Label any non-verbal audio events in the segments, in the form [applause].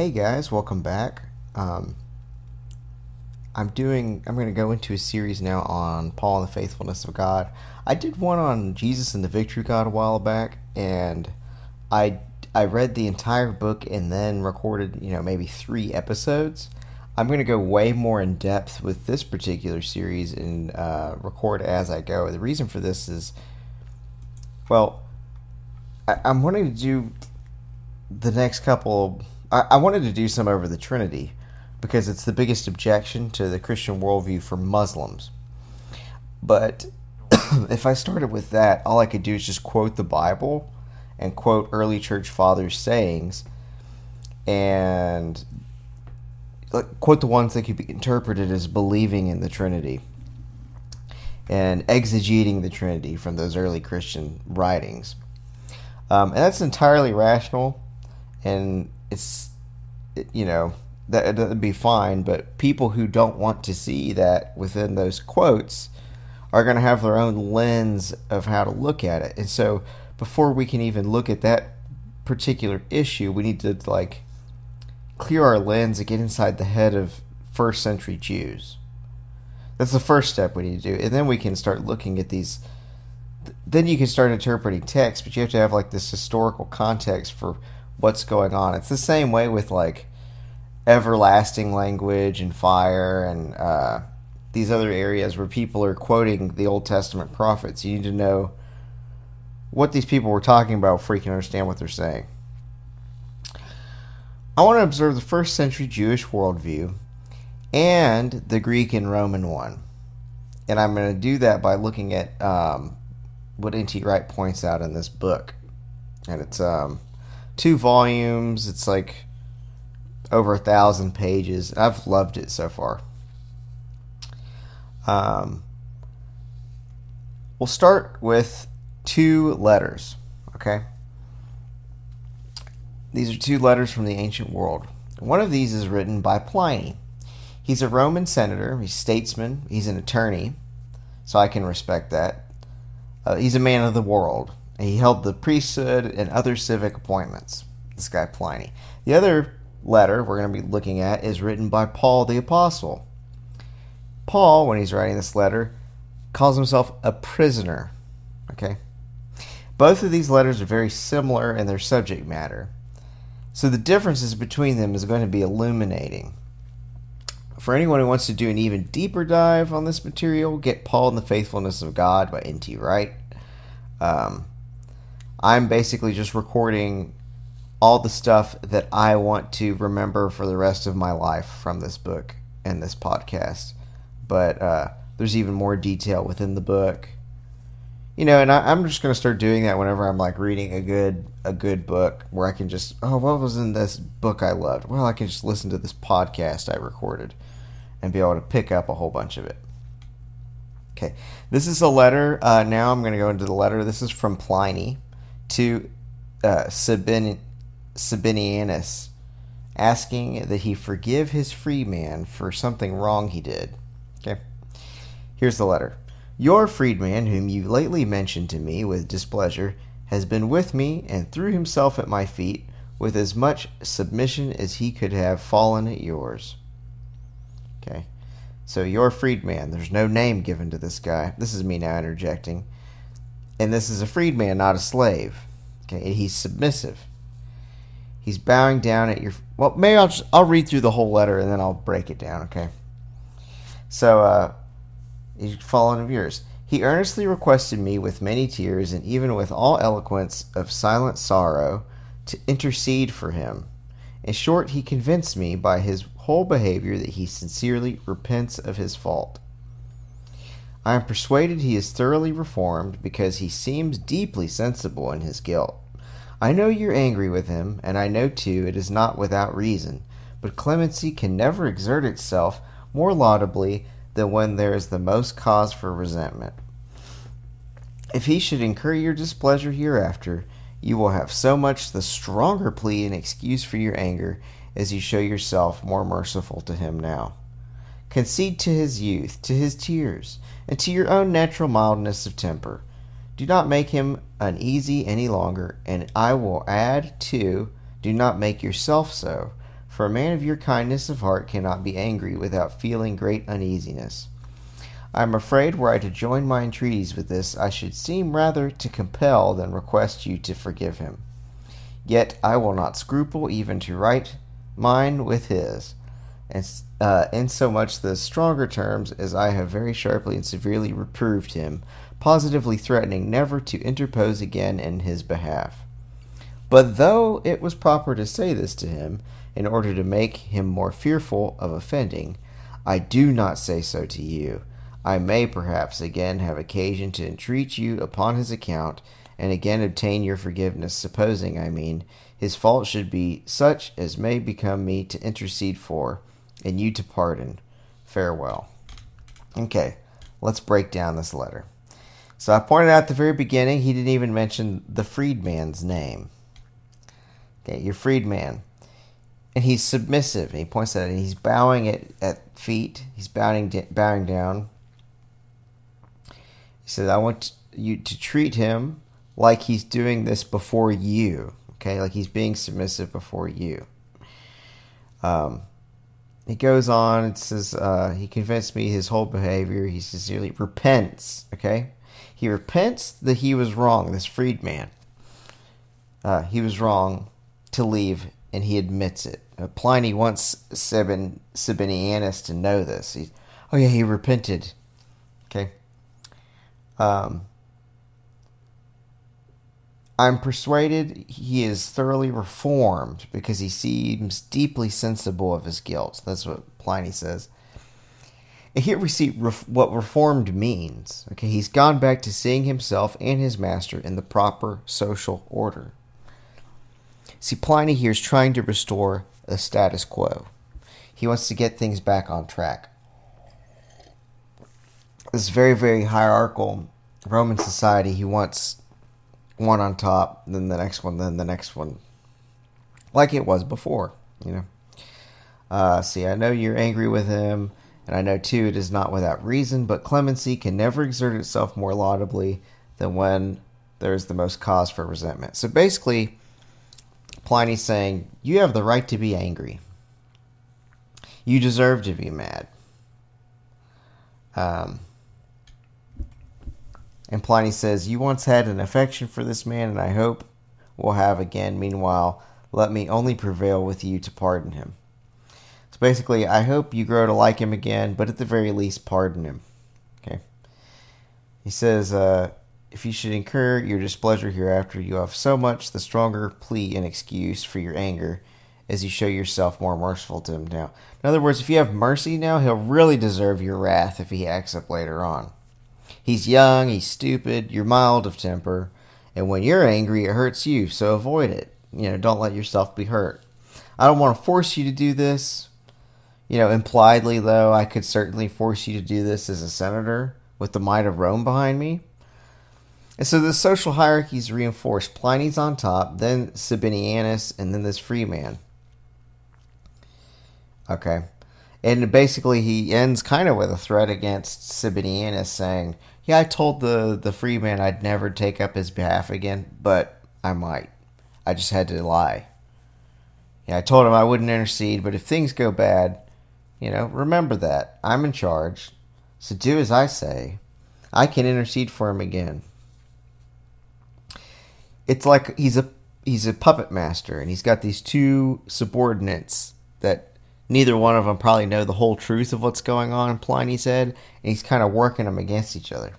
Hey guys, welcome back. Um, I'm doing. I'm going to go into a series now on Paul and the faithfulness of God. I did one on Jesus and the victory God a while back, and I I read the entire book and then recorded, you know, maybe three episodes. I'm going to go way more in depth with this particular series and uh, record as I go. The reason for this is, well, I, I'm wanting to do the next couple. I, I wanted to do some over the Trinity because it's the biggest objection to the Christian worldview for Muslims. But [clears throat] if I started with that, all I could do is just quote the Bible and quote early church fathers' sayings and quote the ones that could be interpreted as believing in the Trinity and exegeting the Trinity from those early Christian writings. Um, and that's entirely rational, and it's, you know, that would be fine, but people who don't want to see that within those quotes are going to have their own lens of how to look at it. And so before we can even look at that particular issue, we need to like clear our lens and get inside the head of first century Jews. That's the first step we need to do. And then we can start looking at these then you can start interpreting text, but you have to have like this historical context for what's going on. It's the same way with like everlasting language and fire and uh, these other areas where people are quoting the Old Testament prophets. You need to know what these people were talking about before you can understand what they're saying. I want to observe the first century Jewish worldview and the Greek and Roman one. And I'm going to do that by looking at um, what N.T. Wright points out in this book. And it's um, two volumes. It's like over a thousand pages. I've loved it so far. Um, we'll start with two letters, okay? These are two letters from the ancient world. One of these is written by Pliny. He's a Roman senator, he's a statesman, he's an attorney, so I can respect that. Uh, he's a man of the world. He held the priesthood and other civic appointments. This guy Pliny. The other letter we're going to be looking at is written by Paul the Apostle. Paul, when he's writing this letter, calls himself a prisoner. Okay? Both of these letters are very similar in their subject matter. So the differences between them is going to be illuminating. For anyone who wants to do an even deeper dive on this material, get Paul and the Faithfulness of God by N.T. Wright. Um, I'm basically just recording all the stuff that I want to remember for the rest of my life from this book and this podcast. But uh, there's even more detail within the book. You know, and I, am just gonna start doing that whenever I'm like reading a good a good book where I can just oh what was in this book I loved? Well, I can just listen to this podcast I recorded and be able to pick up a whole bunch of it. Okay, this is a letter. Uh, now I'm going to go into the letter. This is from Pliny to uh, Sabin, Sabinianus, asking that he forgive his freedman for something wrong he did. Okay. Here's the letter. Your freedman, whom you lately mentioned to me with displeasure, has been with me and threw himself at my feet with as much submission as he could have fallen at yours. Okay. So your freedman, there's no name given to this guy. This is me now interjecting. And this is a freedman, not a slave. Okay, and he's submissive. He's bowing down at your. Well, maybe I'll just, I'll read through the whole letter and then I'll break it down. Okay. So, uh, he's fallen of yours. He earnestly requested me with many tears and even with all eloquence of silent sorrow to intercede for him. In short, he convinced me by his whole behavior that he sincerely repents of his fault. I am persuaded he is thoroughly reformed because he seems deeply sensible in his guilt. I know you're angry with him, and I know too it is not without reason, but clemency can never exert itself more laudably than when there is the most cause for resentment. If he should incur your displeasure hereafter, you will have so much the stronger plea and excuse for your anger as you show yourself more merciful to him now. Concede to his youth, to his tears, and to your own natural mildness of temper do not make him uneasy any longer, and I will add, too, do not make yourself so, for a man of your kindness of heart cannot be angry without feeling great uneasiness. I am afraid, were I to join my entreaties with this, I should seem rather to compel than request you to forgive him. Yet I will not scruple even to write mine with his, and uh, in so much the stronger terms as I have very sharply and severely reproved him, positively threatening never to interpose again in his behalf. But though it was proper to say this to him, in order to make him more fearful of offending, I do not say so to you. I may perhaps again have occasion to entreat you upon his account, and again obtain your forgiveness, supposing, I mean, his fault should be such as may become me to intercede for, and you to pardon. Farewell. Okay, let's break down this letter. So I pointed out at the very beginning, he didn't even mention the freedman's name. Okay, your freedman. And he's submissive. And he points that out. He's bowing at, at feet. He's bowing, bowing down. He says, I want you to treat him like he's doing this before you. Okay, like he's being submissive before you. Um, he goes on and says, uh, He convinced me his whole behavior. He sincerely repents. Okay? He repents that he was wrong, this freedman. Uh, he was wrong to leave, and he admits it. Uh, Pliny wants Sabin, Sabinianus to know this. He, oh, yeah, he repented. Okay? Um, I'm persuaded he is thoroughly reformed because he seems deeply sensible of his guilt. That's what Pliny says. And here we see ref- what reformed means. Okay, he's gone back to seeing himself and his master in the proper social order. See, Pliny here is trying to restore the status quo. He wants to get things back on track. This very, very hierarchical Roman society, he wants one on top, then the next one, then the next one, like it was before. You know. Uh, see, I know you're angry with him, and I know too it is not without reason. But clemency can never exert itself more laudably than when there is the most cause for resentment. So basically, Pliny's saying you have the right to be angry. You deserve to be mad. Um, and Pliny says, You once had an affection for this man, and I hope will have again. Meanwhile, let me only prevail with you to pardon him. So basically, I hope you grow to like him again, but at the very least, pardon him. Okay. He says, uh, If you should incur your displeasure hereafter, you have so much the stronger plea and excuse for your anger as you show yourself more merciful to him now. In other words, if you have mercy now, he'll really deserve your wrath if he acts up later on. He's young, he's stupid, you're mild of temper, and when you're angry, it hurts you, so avoid it. You know, don't let yourself be hurt. I don't want to force you to do this. You know, impliedly, though, I could certainly force you to do this as a senator with the might of Rome behind me. And so the social hierarchy is reinforced. Pliny's on top, then Sabinianus, and then this free man. Okay. And basically, he ends kind of with a threat against Sabinianus saying, Yeah, I told the, the free man I'd never take up his behalf again, but I might. I just had to lie. Yeah, I told him I wouldn't intercede, but if things go bad, you know, remember that. I'm in charge. So do as I say. I can intercede for him again. It's like he's a he's a puppet master and he's got these two subordinates that neither one of them probably know the whole truth of what's going on Pliny said, and he's kind of working them against each other.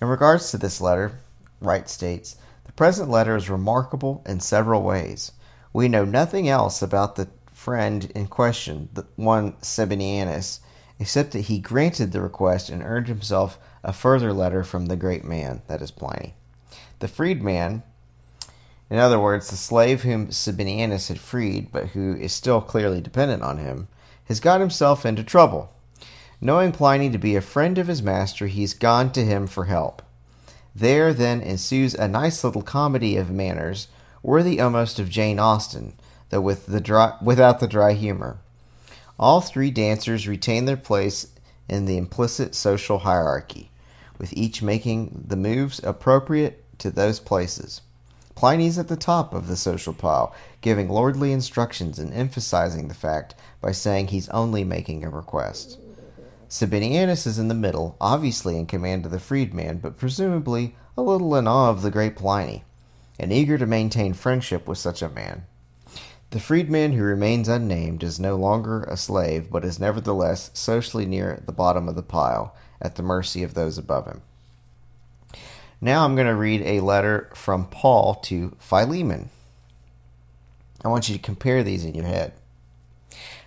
In regards to this letter, Wright states, the present letter is remarkable in several ways. We know nothing else about the friend in question, the one Sabinianus, except that he granted the request and earned himself a further letter from the great man, that is Pliny. The freedman in other words, the slave whom Sabinianus had freed, but who is still clearly dependent on him, has got himself into trouble. Knowing Pliny to be a friend of his master, he's gone to him for help. There then ensues a nice little comedy of manners, worthy almost of Jane Austen, though with the dry, without the dry humor. All three dancers retain their place in the implicit social hierarchy, with each making the moves appropriate to those places. Pliny's at the top of the social pile, giving lordly instructions and emphasizing the fact by saying he's only making a request. Sabinianus is in the middle, obviously in command of the freedman, but presumably a little in awe of the great Pliny, and eager to maintain friendship with such a man. The freedman who remains unnamed is no longer a slave, but is nevertheless socially near the bottom of the pile, at the mercy of those above him. Now I'm going to read a letter from Paul to Philemon. I want you to compare these in your head.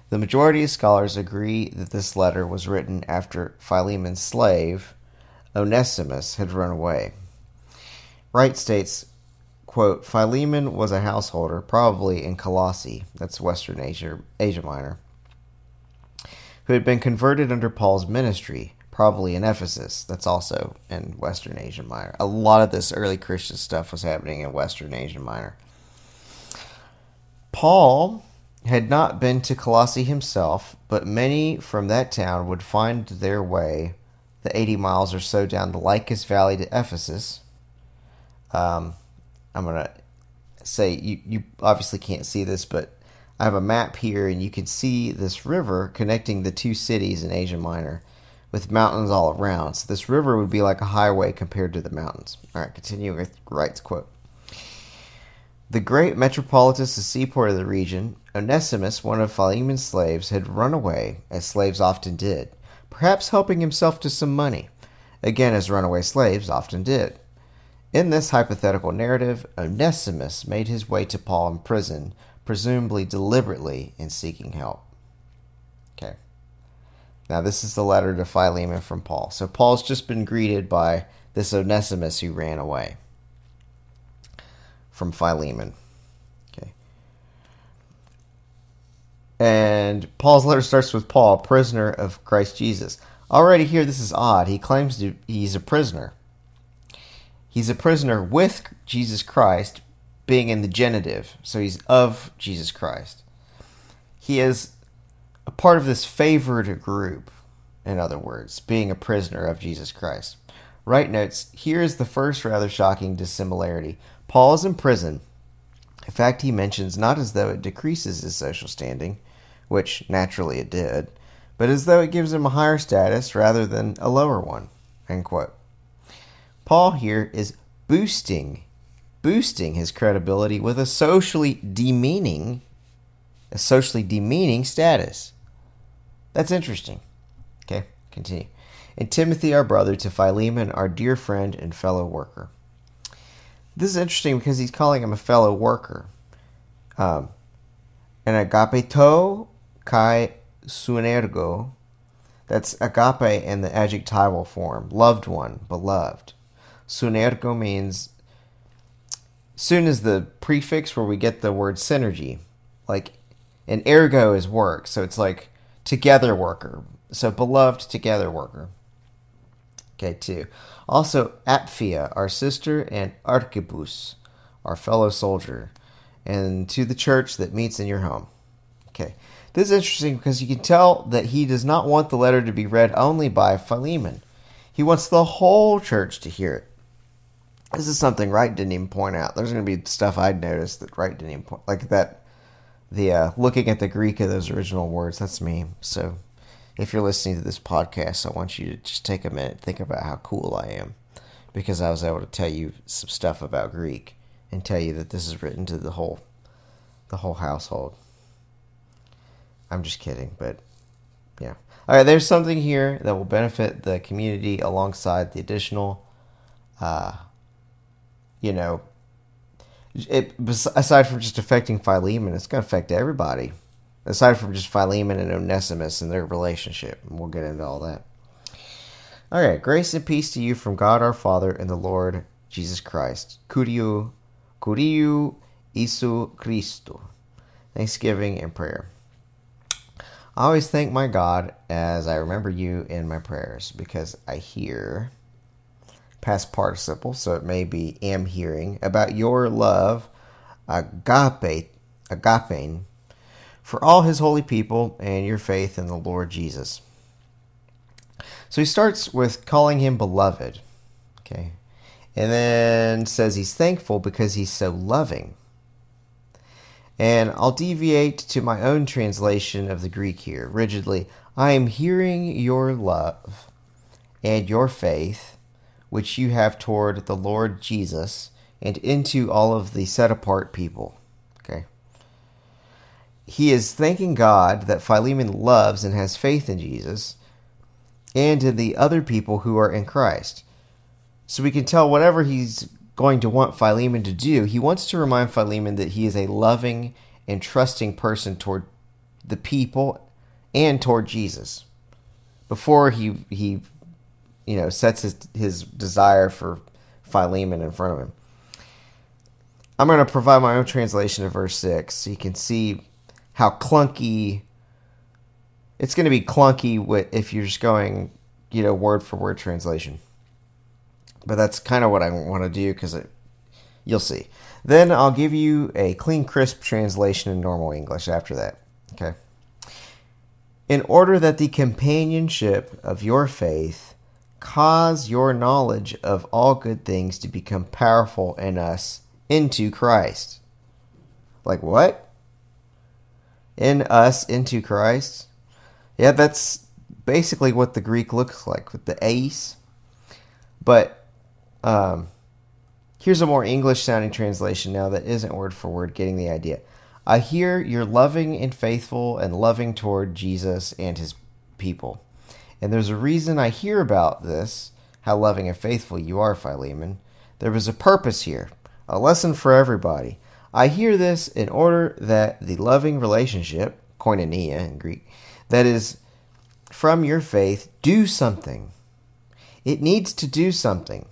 The majority of scholars agree that this letter was written after Philemon's slave, Onesimus, had run away. Wright states, quote, Philemon was a householder, probably in Colossae, that's Western Asia, Asia Minor, who had been converted under Paul's ministry, probably in Ephesus, that's also in Western Asia Minor. A lot of this early Christian stuff was happening in Western Asia Minor. Paul had not been to Colossae himself, but many from that town would find their way the 80 miles or so down the Lycus Valley to Ephesus. Um, I'm going to say, you, you obviously can't see this, but I have a map here, and you can see this river connecting the two cities in Asia Minor with mountains all around. So this river would be like a highway compared to the mountains. All right, continuing with Wright's quote. The great metropolis, the seaport of the region, Onesimus, one of Philemon's slaves, had run away, as slaves often did, perhaps helping himself to some money, again as runaway slaves often did. In this hypothetical narrative, Onesimus made his way to Paul in prison, presumably deliberately in seeking help. Okay. Now, this is the letter to Philemon from Paul. So, Paul's just been greeted by this Onesimus who ran away from Philemon. Okay. And Paul's letter starts with Paul, prisoner of Christ Jesus. Already here, this is odd. He claims to, he's a prisoner. He's a prisoner with Jesus Christ, being in the genitive. So he's of Jesus Christ. He is a part of this favored group, in other words, being a prisoner of Jesus Christ. Wright notes here is the first rather shocking dissimilarity. Paul is in prison. In fact, he mentions not as though it decreases his social standing, which naturally it did, but as though it gives him a higher status rather than a lower one. Paul here is boosting, boosting his credibility with a socially demeaning, a socially demeaning status. That's interesting. Okay, continue. And Timothy, our brother, to Philemon, our dear friend and fellow worker. This is interesting because he's calling him a fellow worker. Um, and agapeto kai sunergo, that's agape in the adjectival form, loved one, beloved. Sunergo means soon is the prefix where we get the word synergy. Like, and ergo is work, so it's like together worker. So beloved together worker. Okay, two. Also, Apphia, our sister, and Archippus, our fellow soldier, and to the church that meets in your home. Okay, this is interesting because you can tell that he does not want the letter to be read only by Philemon. He wants the whole church to hear it. This is something Wright didn't even point out. There's going to be stuff I'd noticed that Wright didn't even point, like that. The uh, looking at the Greek of those original words. That's me. So if you're listening to this podcast, I want you to just take a minute, think about how cool I am, because I was able to tell you some stuff about Greek and tell you that this is written to the whole, the whole household. I'm just kidding, but yeah. All right, there's something here that will benefit the community alongside the additional, uh, you know, it aside from just affecting Philemon, it's going to affect everybody aside from just Philemon and Onesimus and their relationship. We'll get into all that. All right, grace and peace to you from God our Father and the Lord Jesus Christ. Kuriu, Kuriu Isu Christo. Thanksgiving and prayer. I always thank my God as I remember you in my prayers because I hear past participle, so it may be am hearing about your love, agape, agape for all his holy people and your faith in the Lord Jesus. So he starts with calling him beloved. Okay. And then says he's thankful because he's so loving. And I'll deviate to my own translation of the Greek here rigidly. I am hearing your love and your faith, which you have toward the Lord Jesus and into all of the set apart people. Okay. He is thanking God that Philemon loves and has faith in Jesus and in the other people who are in Christ. So we can tell whatever he's going to want Philemon to do, he wants to remind Philemon that he is a loving and trusting person toward the people and toward Jesus. Before he he you know sets his his desire for Philemon in front of him. I'm going to provide my own translation of verse 6 so you can see how clunky it's going to be clunky if you're just going, you know, word for word translation. But that's kind of what I want to do because you'll see. Then I'll give you a clean, crisp translation in normal English after that. Okay. In order that the companionship of your faith cause your knowledge of all good things to become powerful in us into Christ. Like what? In us into Christ? Yeah, that's basically what the Greek looks like with the ace. But um, here's a more English sounding translation now that isn't word for word, getting the idea. I hear you're loving and faithful and loving toward Jesus and his people. And there's a reason I hear about this, how loving and faithful you are, Philemon. There was a purpose here, a lesson for everybody. I hear this in order that the loving relationship, koinonia in Greek, that is from your faith, do something. It needs to do something.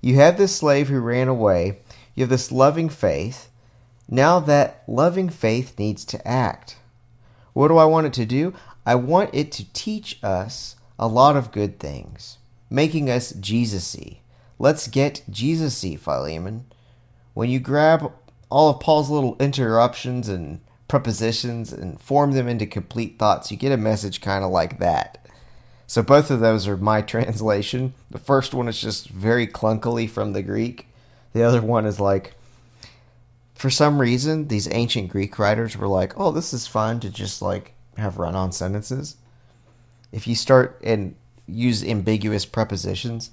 You have this slave who ran away. You have this loving faith. Now that loving faith needs to act. What do I want it to do? I want it to teach us a lot of good things, making us Jesus-y. Let's get Jesus-y, Philemon. When you grab all of Paul's little interruptions and prepositions and form them into complete thoughts, you get a message kind of like that. So both of those are my [laughs] translation. The first one is just very clunkily from the Greek. The other one is like, for some reason, these ancient Greek writers were like, oh, this is fun to just like have run on sentences. If you start and use ambiguous prepositions,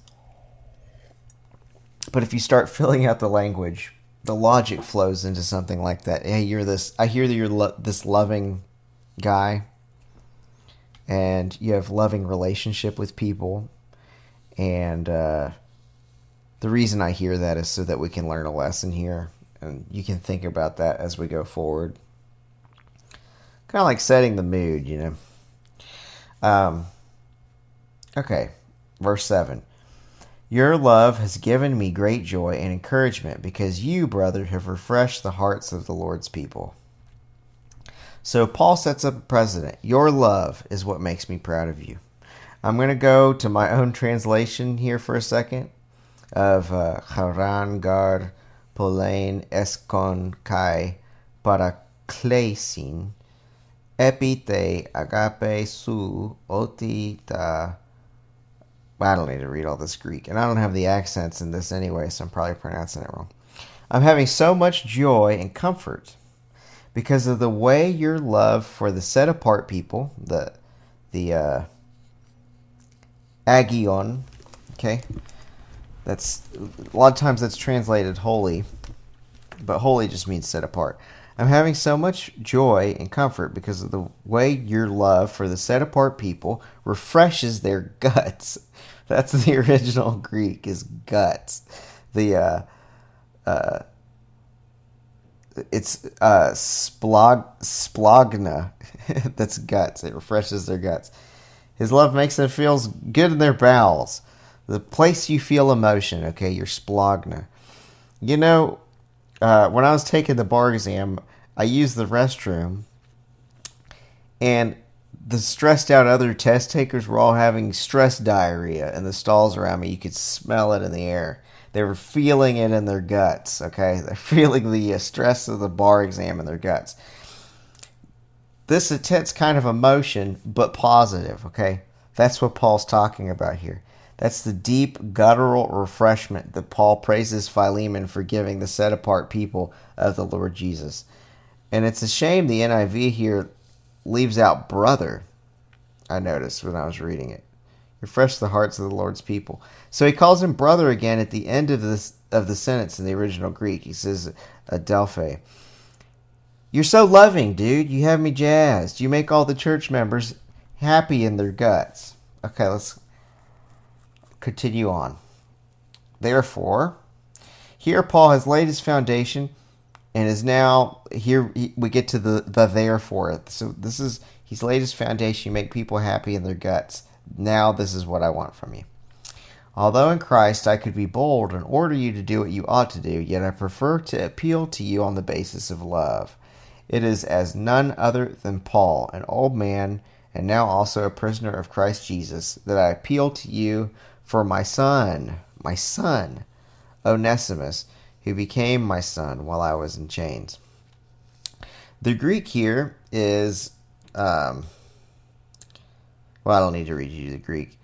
but if you start [laughs] filling out the language, the logic flows into something like that. Hey, you're this. I hear that you're lo- this loving guy and you have loving relationship with people and uh, the reason i hear that is so that we can learn a lesson here and you can think about that as we go forward kind of like setting the mood you know um, okay verse 7 your love has given me great joy and encouragement because you brother have refreshed the hearts of the lord's people so Paul sets up a precedent. Your love is what makes me proud of you. I'm going to go to my own translation here for a second of uh, Haran gar polein eskon kai paraklesin epite agape su oti ta I don't need to read all this Greek, and I don't have the accents in this anyway, so I'm probably pronouncing it wrong. I'm having so much joy and comfort because of the way your love for the set apart people, the the uh, agion, okay, that's a lot of times that's translated holy, but holy just means set apart. I'm having so much joy and comfort because of the way your love for the set apart people refreshes their [laughs] guts. That's the original [laughs] Greek is guts. The uh, uh, it's uh, splog splogna. [laughs] That's guts. It refreshes their guts. His love makes them feel good in their bowels. The place you feel emotion. Okay, your splogna. You know, uh, when I was taking the bar exam, I used the restroom, and the stressed out other test takers were all having stress diarrhea in the stalls around me. You could smell it in the air. They were feeling it in their guts, okay? [laughs] They're feeling the uh, stress of the bar exam in their guts. This intense kind of emotion, but positive, okay? That's what Paul's talking about here. That's the deep guttural refreshment that Paul praises Philemon for giving the set apart people of the Lord Jesus. And it's a shame the NIV here leaves out brother, I noticed when I was reading it. Refresh the hearts of the Lord's people. So he calls him brother again at the end of this of the sentence in the original Greek. He says, Adelphi. You're so loving, dude. You have me jazzed. You make all the church members happy in their guts. Okay, let's continue on. Therefore, here Paul has laid his foundation and is now here we get to the the therefore. So this is he's laid his foundation, you make people happy in their guts. Now this is what I want from you. Although in Christ I could be bold and order you to do what you ought to do, yet I prefer to appeal to you on the basis of love. It is as none other than Paul, an old man and now also a prisoner of Christ Jesus, that I appeal to you for my son, my son, Onesimus, who became my son while I was in chains. The Greek here is, um, well, I don't need to read you the Greek,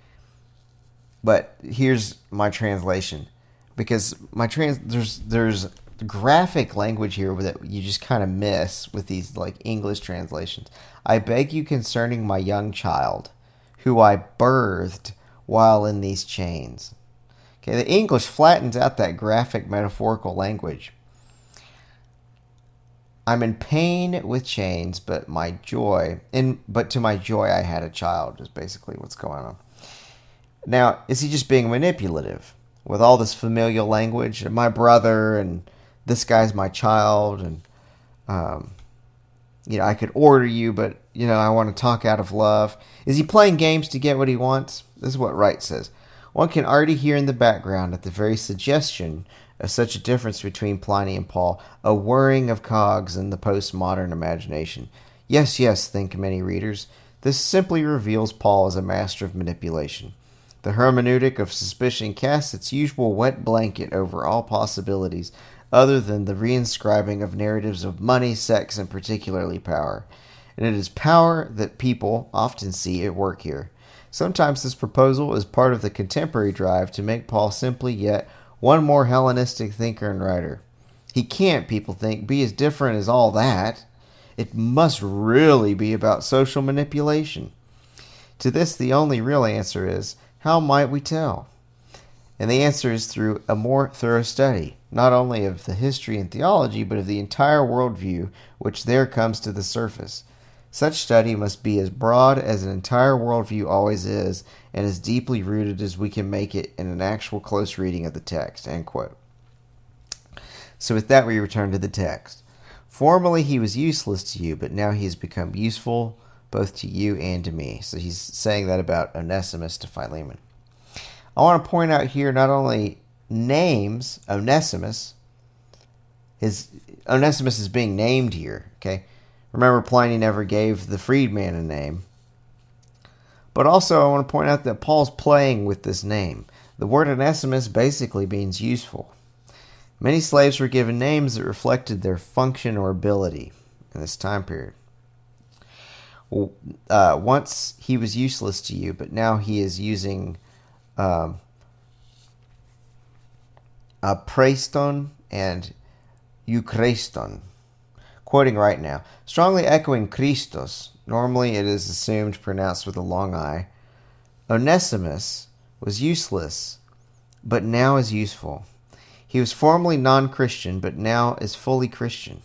but here's my translation because my trans there's there's graphic language here that you just kind of miss with these like English translations. I beg you concerning my young child, who I birthed while in these chains. Okay, the English flattens out that graphic metaphorical language. I'm in pain with chains, but my joy in but to my joy I had a child is basically what's going on. Now, is he just being manipulative with all this familial language? My brother and this guy's my child and um, you know i could order you but you know i want to talk out of love is he playing games to get what he wants this is what wright says one can already hear in the background at the very suggestion of such a difference between pliny and paul a whirring of cogs in the postmodern imagination yes yes think many readers this simply reveals paul as a master of manipulation the hermeneutic of suspicion casts its usual wet blanket over all possibilities other than the reinscribing of narratives of money, sex, and particularly power. And it is power that people often see at work here. Sometimes this proposal is part of the contemporary drive to make Paul simply yet one more Hellenistic thinker and writer. He can't, people think, be as different as all that. It must really be about social manipulation. To this, the only real answer is how might we tell? And the answer is through a more thorough study, not only of the history and theology, but of the entire worldview which there comes to the surface. Such study must be as broad as an entire worldview always is, and as deeply rooted as we can make it in an actual close reading of the text. So, with that, we return to the text. Formerly he was useless to you, but now he has become useful both to you and to me. So he's saying that about Onesimus to Philemon. I want to point out here not only names Onesimus, his Onesimus is being named here. Okay, remember Pliny never gave the freedman a name, but also I want to point out that Paul's playing with this name. The word Onesimus basically means useful. Many slaves were given names that reflected their function or ability in this time period. Uh, once he was useless to you, but now he is using um, Apreston and Euchreston. Quoting Wright now, strongly echoing Christos, normally it is assumed pronounced with a long I. Onesimus was useless, but now is useful. He was formerly non Christian, but now is fully Christian.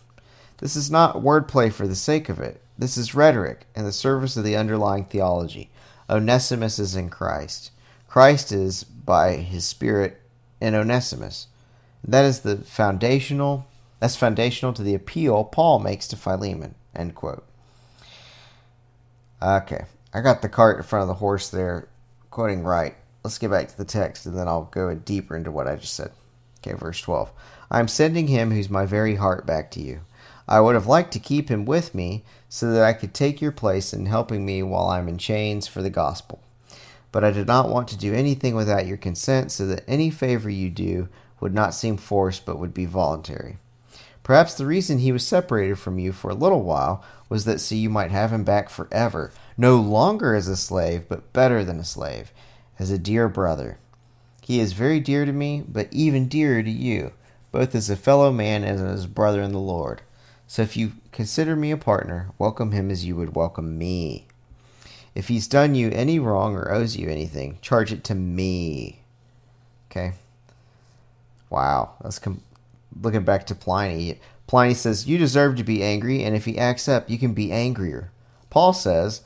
This is not wordplay for the sake of it. This is rhetoric in the service of the underlying theology. Onesimus is in Christ. Christ is, by his Spirit, in Onesimus. That is the foundational that's foundational to the appeal Paul makes to Philemon. End quote. Okay. I got the cart in front of the horse there, quoting Wright. Let's get back to the text and then I'll go deeper into what I just said. Okay, verse 12. I am sending him who's my very heart back to you. I would have liked to keep him with me so that I could take your place in helping me while I'm in chains for the gospel but I did not want to do anything without your consent, so that any favor you do would not seem forced but would be voluntary. Perhaps the reason he was separated from you for a little while was that so you might have him back forever, no longer as a slave, but better than a slave, as a dear brother, He is very dear to me, but even dearer to you, both as a fellow man and as a brother in the Lord. So if you consider me a partner, welcome him as you would welcome me. If he's done you any wrong or owes you anything, charge it to me. Okay? Wow. That's com- looking back to Pliny. Pliny says, You deserve to be angry, and if he acts up, you can be angrier. Paul says,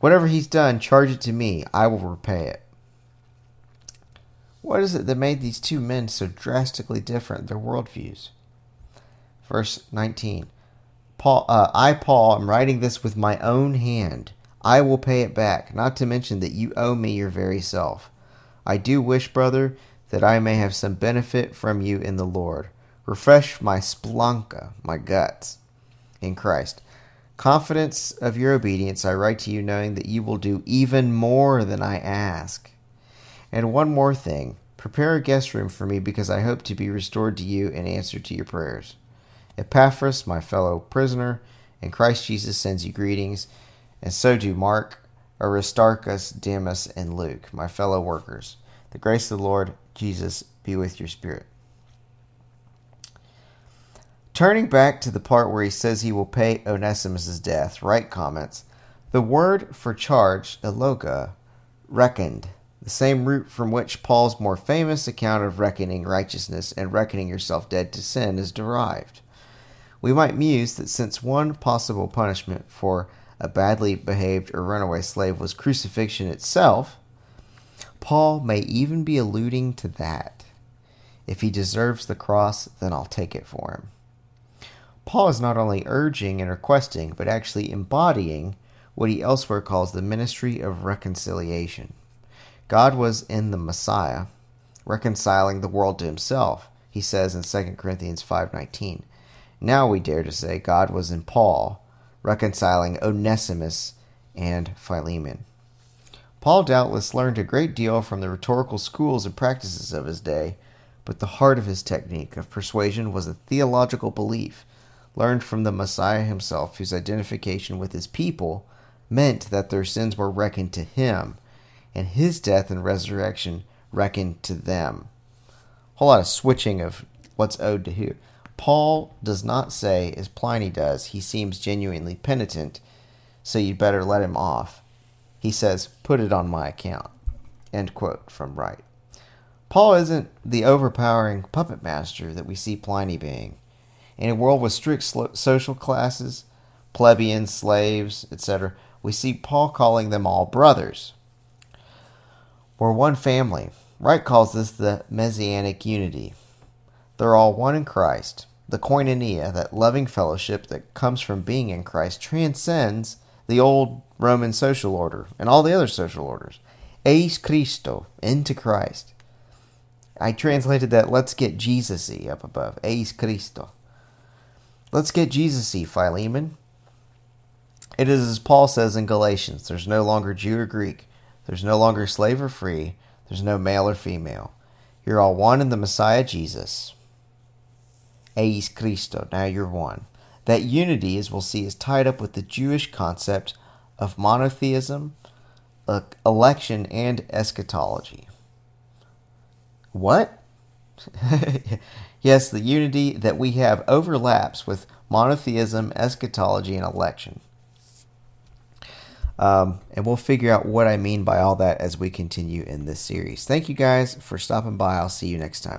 Whatever he's done, charge it to me. I will repay it. What is it that made these two men so drastically different, their worldviews? Verse 19 Paul, uh, I, Paul, am writing this with my own hand. I will pay it back, not to mention that you owe me your very self. I do wish, brother, that I may have some benefit from you in the Lord. Refresh my splanchna, my guts, in Christ. Confidence of your obedience, I write to you, knowing that you will do even more than I ask. And one more thing prepare a guest room for me, because I hope to be restored to you in answer to your prayers. Epaphras, my fellow prisoner, in Christ Jesus sends you greetings, and so do Mark, Aristarchus, Demas, and Luke, my fellow workers. The grace of the Lord Jesus be with your spirit. Turning back to the part where he says he will pay Onesimus' death, Wright comments The word for charge, eloga, reckoned, the same root from which Paul's more famous account of reckoning righteousness and reckoning yourself dead to sin is derived. We might muse that since one possible punishment for a badly behaved or runaway slave was crucifixion itself, Paul may even be alluding to that. If he deserves the cross, then I'll take it for him. Paul is not only urging and requesting, but actually embodying what he elsewhere calls the ministry of reconciliation. God was in the Messiah, reconciling the world to himself, he says in 2 Corinthians 5:19. Now we dare to say God was in Paul, reconciling Onesimus and Philemon. Paul doubtless learned a great deal from the rhetorical schools and practices of his day, but the heart of his technique of persuasion was a theological belief learned from the Messiah himself, whose identification with his people meant that their sins were reckoned to him, and his death and resurrection reckoned to them. A whole lot of switching of what's owed to who. Paul does not say, as Pliny does, he seems genuinely penitent, so you'd better let him off. He says, put it on my account. End quote from Wright. Paul isn't the overpowering puppet master that we see Pliny being. In a world with strict social classes, plebeians, slaves, etc., we see Paul calling them all brothers. We're one family. Wright calls this the messianic unity. They're all one in Christ. The koinonia, that loving fellowship that comes from being in Christ, transcends the old Roman social order and all the other social orders. Eis Christo, into Christ. I translated that, let's get Jesus y up above. Eis Christo. Let's get Jesus y, Philemon. It is as Paul says in Galatians there's no longer Jew or Greek, there's no longer slave or free, there's no male or female. You're all one in the Messiah Jesus. Eis Christo, now you're one. That unity, as we'll see, is tied up with the Jewish concept of monotheism, uh, election, and eschatology. What? [laughs] yes, the unity that we have overlaps with monotheism, eschatology, and election. Um, and we'll figure out what I mean by all that as we continue in this series. Thank you guys for stopping by. I'll see you next time.